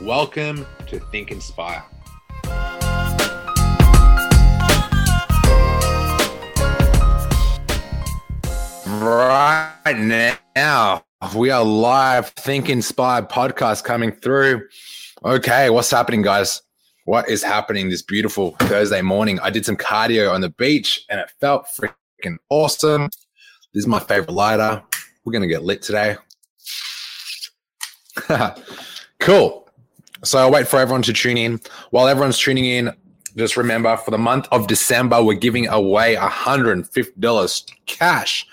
Welcome to Think Inspire. Right now, we are live Think Inspired podcast coming through. Okay, what's happening, guys? What is happening this beautiful Thursday morning? I did some cardio on the beach and it felt freaking awesome. This is my favorite lighter. We're going to get lit today. cool. So I'll wait for everyone to tune in. While everyone's tuning in, just remember for the month of December, we're giving away $150 cash.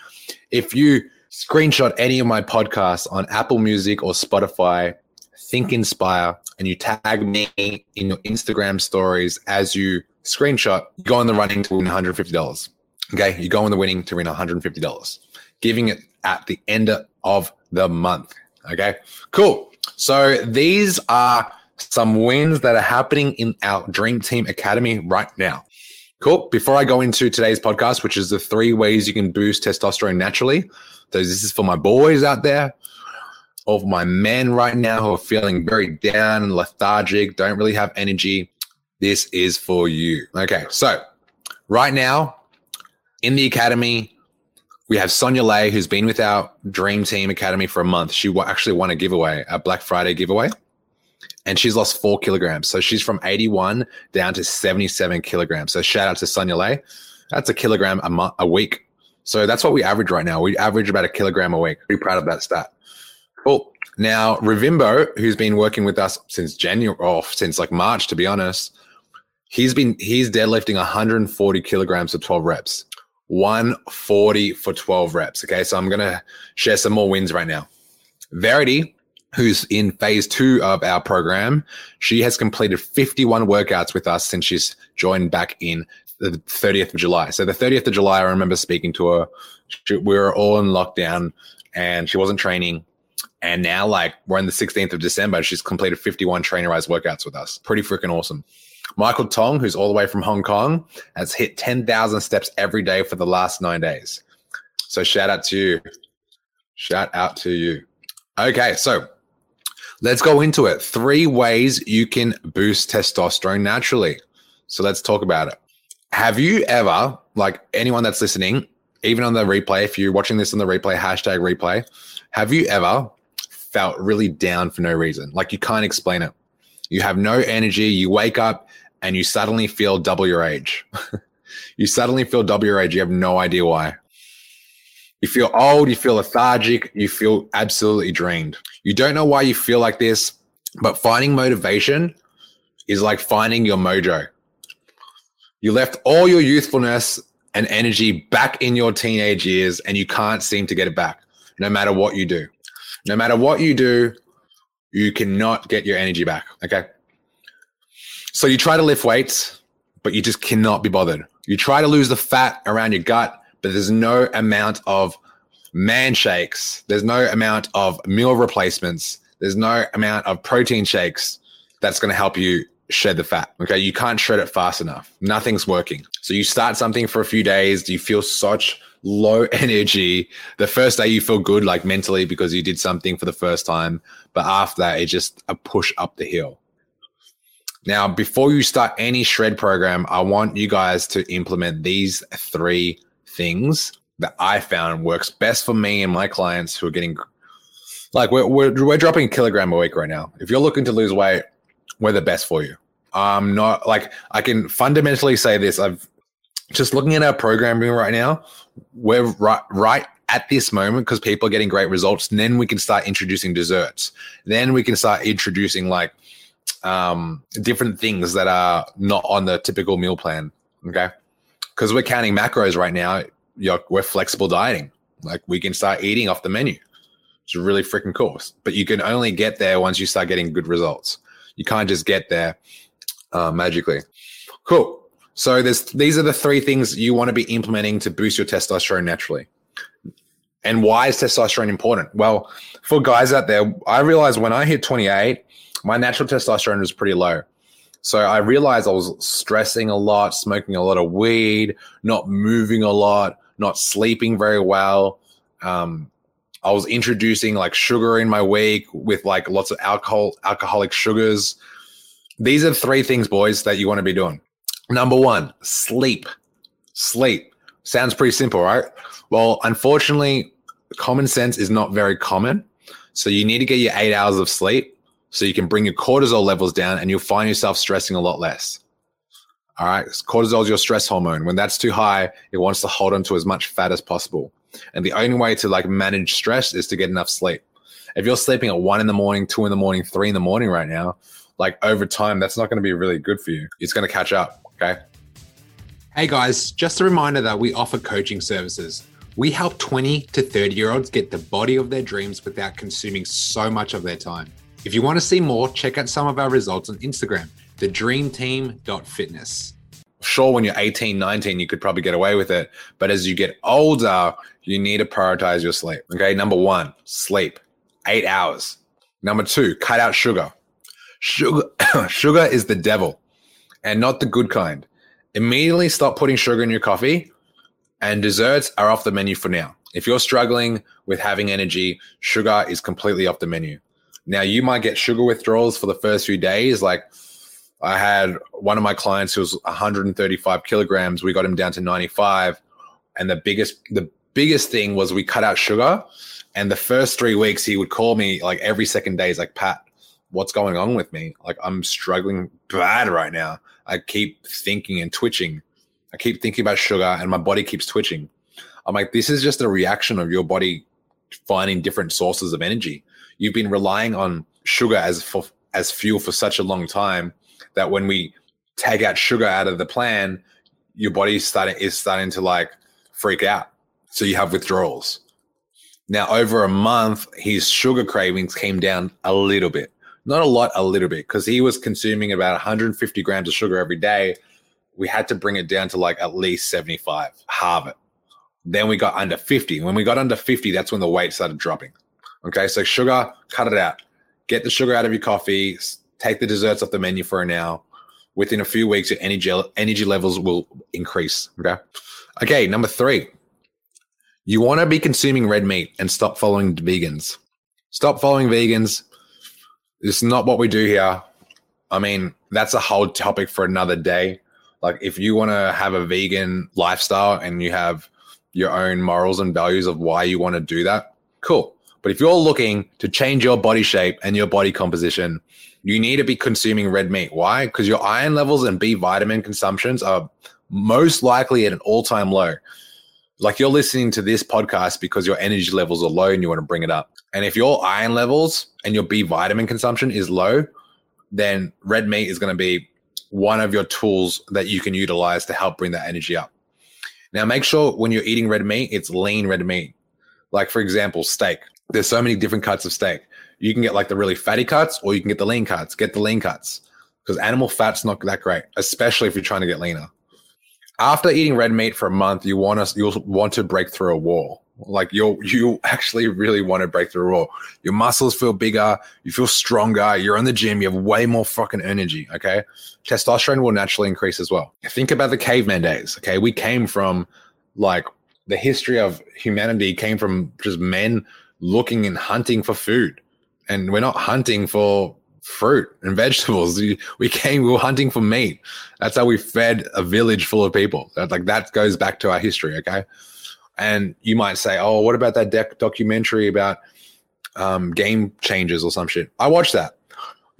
If you screenshot any of my podcasts on Apple Music or Spotify, Think Inspire, and you tag me in your Instagram stories as you screenshot, you go in the running to win $150. Okay, you go in the winning to win $150, giving it at the end of the month. Okay, cool. So these are some wins that are happening in our Dream Team Academy right now. Cool. Before I go into today's podcast, which is the three ways you can boost testosterone naturally. So this is for my boys out there, of my men right now who are feeling very down and lethargic, don't really have energy. This is for you. Okay. So right now in the academy, we have Sonia Lay, who's been with our Dream Team Academy for a month. She actually won a giveaway, a Black Friday giveaway and she's lost four kilograms. So she's from 81 down to 77 kilograms. So shout out to Sonia Lay. That's a kilogram a a week. So that's what we average right now. We average about a kilogram a week. Pretty proud of that stat. Cool. Now, Revimbo, who's been working with us since January, or since like March, to be honest, he's been he's deadlifting 140 kilograms for 12 reps. 140 for 12 reps. Okay, so I'm gonna share some more wins right now. Verity, who's in phase two of our program. She has completed 51 workouts with us since she's joined back in the 30th of July. So the 30th of July, I remember speaking to her. She, we were all in lockdown and she wasn't training. And now, like, we're in the 16th of December. She's completed 51 trainerized workouts with us. Pretty freaking awesome. Michael Tong, who's all the way from Hong Kong, has hit 10,000 steps every day for the last nine days. So shout out to you. Shout out to you. Okay, so Let's go into it. Three ways you can boost testosterone naturally. So let's talk about it. Have you ever, like anyone that's listening, even on the replay, if you're watching this on the replay, hashtag replay, have you ever felt really down for no reason? Like you can't explain it. You have no energy. You wake up and you suddenly feel double your age. you suddenly feel double your age. You have no idea why. You feel old, you feel lethargic, you feel absolutely drained. You don't know why you feel like this, but finding motivation is like finding your mojo. You left all your youthfulness and energy back in your teenage years and you can't seem to get it back no matter what you do. No matter what you do, you cannot get your energy back. Okay. So you try to lift weights, but you just cannot be bothered. You try to lose the fat around your gut, but there's no amount of man shakes. There's no amount of meal replacements. There's no amount of protein shakes that's going to help you shed the fat. Okay. You can't shred it fast enough. Nothing's working. So you start something for a few days. You feel such low energy. The first day you feel good, like mentally, because you did something for the first time. But after that, it's just a push up the hill. Now, before you start any shred program, I want you guys to implement these three things that I found works best for me and my clients who are getting like we're, we're, we're dropping a kilogram a week right now. If you're looking to lose weight, we're the best for you. I'm not like I can fundamentally say this. I've just looking at our programming right now. We're right right at this moment because people are getting great results. And then we can start introducing desserts. Then we can start introducing like um, different things that are not on the typical meal plan. Okay because we're counting macros right now. we're flexible dieting. Like we can start eating off the menu. It's really freaking cool. But you can only get there once you start getting good results. You can't just get there uh, magically. Cool. So there's these are the three things you want to be implementing to boost your testosterone naturally. And why is testosterone important? Well, for guys out there, I realized when I hit 28, my natural testosterone was pretty low. So I realized I was stressing a lot, smoking a lot of weed, not moving a lot, not sleeping very well. Um, I was introducing like sugar in my week with like lots of alcohol, alcoholic sugars. These are three things, boys, that you want to be doing. Number one, sleep. Sleep. Sounds pretty simple, right? Well, unfortunately, common sense is not very common. So you need to get your eight hours of sleep so you can bring your cortisol levels down and you'll find yourself stressing a lot less. All right. Cortisol is your stress hormone. When that's too high, it wants to hold on to as much fat as possible. And the only way to like manage stress is to get enough sleep. If you're sleeping at one in the morning, two in the morning, three in the morning right now, like over time, that's not going to be really good for you. It's going to catch up. Okay. Hey guys, just a reminder that we offer coaching services. We help 20 to 30 year olds get the body of their dreams without consuming so much of their time. If you want to see more, check out some of our results on Instagram, thedreamteam.fitness. Sure, when you're 18, 19, you could probably get away with it. But as you get older, you need to prioritize your sleep. Okay. Number one, sleep, eight hours. Number two, cut out sugar. Sugar, sugar is the devil and not the good kind. Immediately stop putting sugar in your coffee and desserts are off the menu for now. If you're struggling with having energy, sugar is completely off the menu. Now, you might get sugar withdrawals for the first few days. Like I had one of my clients who was 135 kilograms. We got him down to 95. And the biggest, the biggest thing was we cut out sugar. And the first three weeks, he would call me like every second day. He's like, Pat, what's going on with me? Like, I'm struggling bad right now. I keep thinking and twitching. I keep thinking about sugar and my body keeps twitching. I'm like, this is just a reaction of your body finding different sources of energy you've been relying on sugar as for as fuel for such a long time that when we take out sugar out of the plan, your body starting is starting to like freak out. So you have withdrawals. Now, over a month, his sugar cravings came down a little bit. Not a lot, a little bit, because he was consuming about 150 grams of sugar every day. We had to bring it down to like at least 75, halve it. Then we got under 50. When we got under 50, that's when the weight started dropping. Okay, so sugar, cut it out. Get the sugar out of your coffee. Take the desserts off the menu for hour. Within a few weeks, your energy energy levels will increase. Okay. Okay, number three. You want to be consuming red meat and stop following vegans. Stop following vegans. This is not what we do here. I mean, that's a whole topic for another day. Like, if you want to have a vegan lifestyle and you have your own morals and values of why you want to do that, cool. But if you're looking to change your body shape and your body composition, you need to be consuming red meat. Why? Because your iron levels and B vitamin consumptions are most likely at an all time low. Like you're listening to this podcast because your energy levels are low and you want to bring it up. And if your iron levels and your B vitamin consumption is low, then red meat is going to be one of your tools that you can utilize to help bring that energy up. Now, make sure when you're eating red meat, it's lean red meat. Like, for example, steak there's so many different cuts of steak. You can get like the really fatty cuts or you can get the lean cuts. Get the lean cuts because animal fat's not that great, especially if you're trying to get leaner. After eating red meat for a month, you want to you'll want to break through a wall. Like you you actually really want to break through a wall. Your muscles feel bigger, you feel stronger, you're in the gym, you have way more fucking energy. Okay. Testosterone will naturally increase as well. Think about the caveman days. Okay. We came from like the history of humanity came from just men looking and hunting for food. And we're not hunting for fruit and vegetables. We came, we were hunting for meat. That's how we fed a village full of people. Like that goes back to our history. Okay. And you might say, oh, what about that documentary about um, game changers or some shit? I watched that.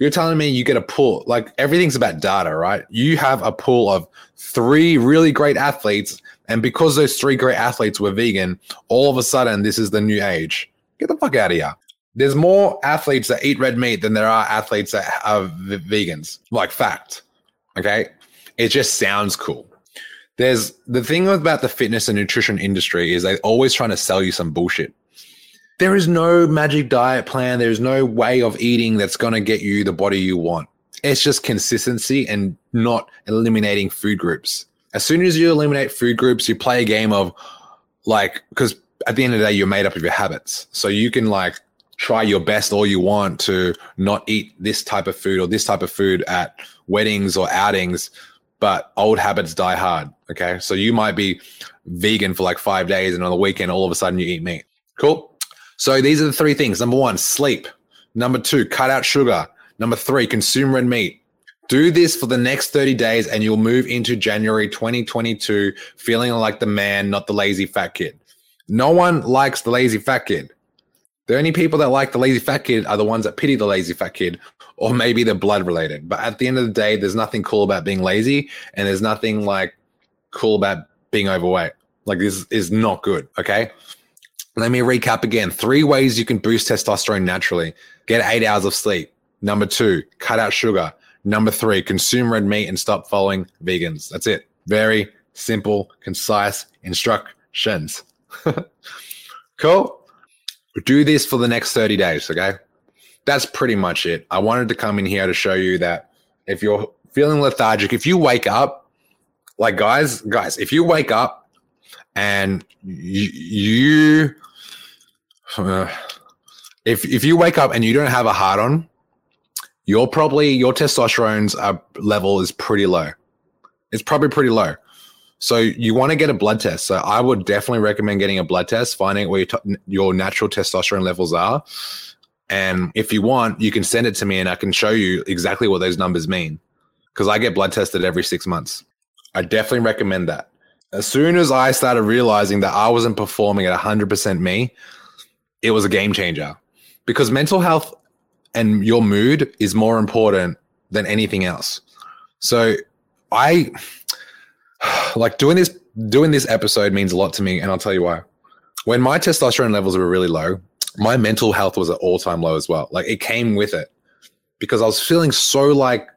You're telling me you get a pool, like everything's about data, right? You have a pool of three really great athletes. And because those three great athletes were vegan, all of a sudden, this is the new age Get the fuck out of here. There's more athletes that eat red meat than there are athletes that are v- vegans. Like fact. Okay. It just sounds cool. There's the thing about the fitness and nutrition industry is they're always trying to sell you some bullshit. There is no magic diet plan. There's no way of eating that's going to get you the body you want. It's just consistency and not eliminating food groups. As soon as you eliminate food groups, you play a game of like, because at the end of the day, you're made up of your habits. So you can like try your best all you want to not eat this type of food or this type of food at weddings or outings, but old habits die hard. Okay. So you might be vegan for like five days and on the weekend, all of a sudden you eat meat. Cool. So these are the three things. Number one, sleep. Number two, cut out sugar. Number three, consume red meat. Do this for the next 30 days and you'll move into January 2022 feeling like the man, not the lazy fat kid. No one likes the lazy fat kid. The only people that like the lazy fat kid are the ones that pity the lazy fat kid, or maybe they're blood related. But at the end of the day, there's nothing cool about being lazy, and there's nothing like cool about being overweight. Like this is not good. Okay. Let me recap again. Three ways you can boost testosterone naturally. Get eight hours of sleep. Number two, cut out sugar. Number three, consume red meat and stop following vegans. That's it. Very simple, concise instructions. cool. Do this for the next 30 days. Okay. That's pretty much it. I wanted to come in here to show you that if you're feeling lethargic, if you wake up, like guys, guys, if you wake up and you, you uh, if if you wake up and you don't have a heart on, you're probably your testosterone's uh, level is pretty low. It's probably pretty low. So you want to get a blood test. So I would definitely recommend getting a blood test, finding where your, t- your natural testosterone levels are. And if you want, you can send it to me and I can show you exactly what those numbers mean. Because I get blood tested every six months. I definitely recommend that. As soon as I started realizing that I wasn't performing at 100% me, it was a game changer. Because mental health and your mood is more important than anything else. So I like doing this doing this episode means a lot to me, and I'll tell you why. When my testosterone levels were really low, my mental health was at all time low as well. Like it came with it because I was feeling so like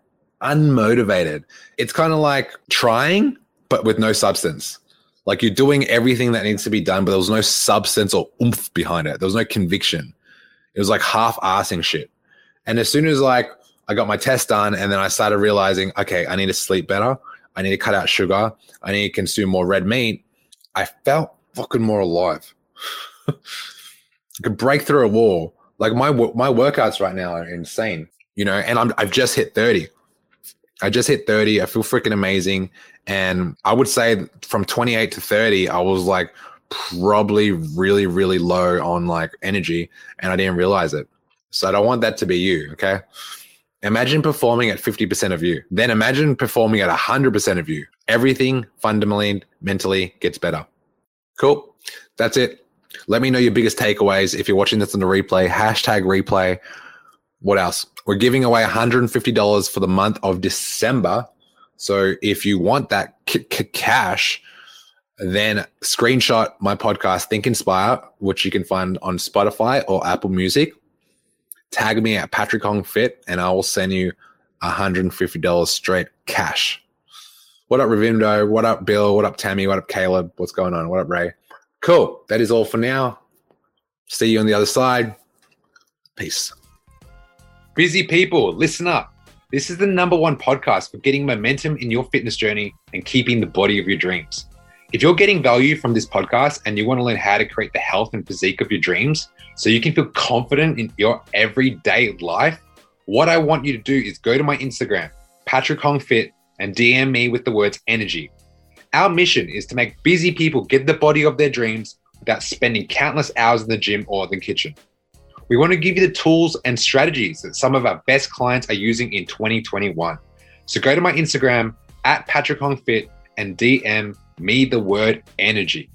unmotivated. It's kind of like trying, but with no substance. Like you're doing everything that needs to be done, but there was no substance or oomph behind it. There was no conviction. It was like half assing shit. And as soon as like I got my test done and then I started realizing, okay, I need to sleep better. I need to cut out sugar. I need to consume more red meat. I felt fucking more alive. I could break through a wall. Like my my workouts right now are insane, you know. And I'm I've just hit thirty. I just hit thirty. I feel freaking amazing. And I would say from 28 to 30, I was like probably really really low on like energy, and I didn't realize it. So I don't want that to be you. Okay. Imagine performing at 50% of you. Then imagine performing at 100% of you. Everything fundamentally, mentally gets better. Cool. That's it. Let me know your biggest takeaways. If you're watching this on the replay, hashtag replay. What else? We're giving away $150 for the month of December. So if you want that c- c- cash, then screenshot my podcast, Think Inspire, which you can find on Spotify or Apple Music tag me at Patrick Hong Fit, and I will send you $150 straight cash. What up, Ravindo? What up, Bill? What up, Tammy? What up, Caleb? What's going on? What up, Ray? Cool. That is all for now. See you on the other side. Peace. Busy people, listen up. This is the number one podcast for getting momentum in your fitness journey and keeping the body of your dreams. If you're getting value from this podcast and you want to learn how to create the health and physique of your dreams so you can feel confident in your everyday life, what I want you to do is go to my Instagram, Patrick Hong Fit, and DM me with the words energy. Our mission is to make busy people get the body of their dreams without spending countless hours in the gym or the kitchen. We want to give you the tools and strategies that some of our best clients are using in 2021. So go to my Instagram at Patrick Hong Fit and DM me the word energy.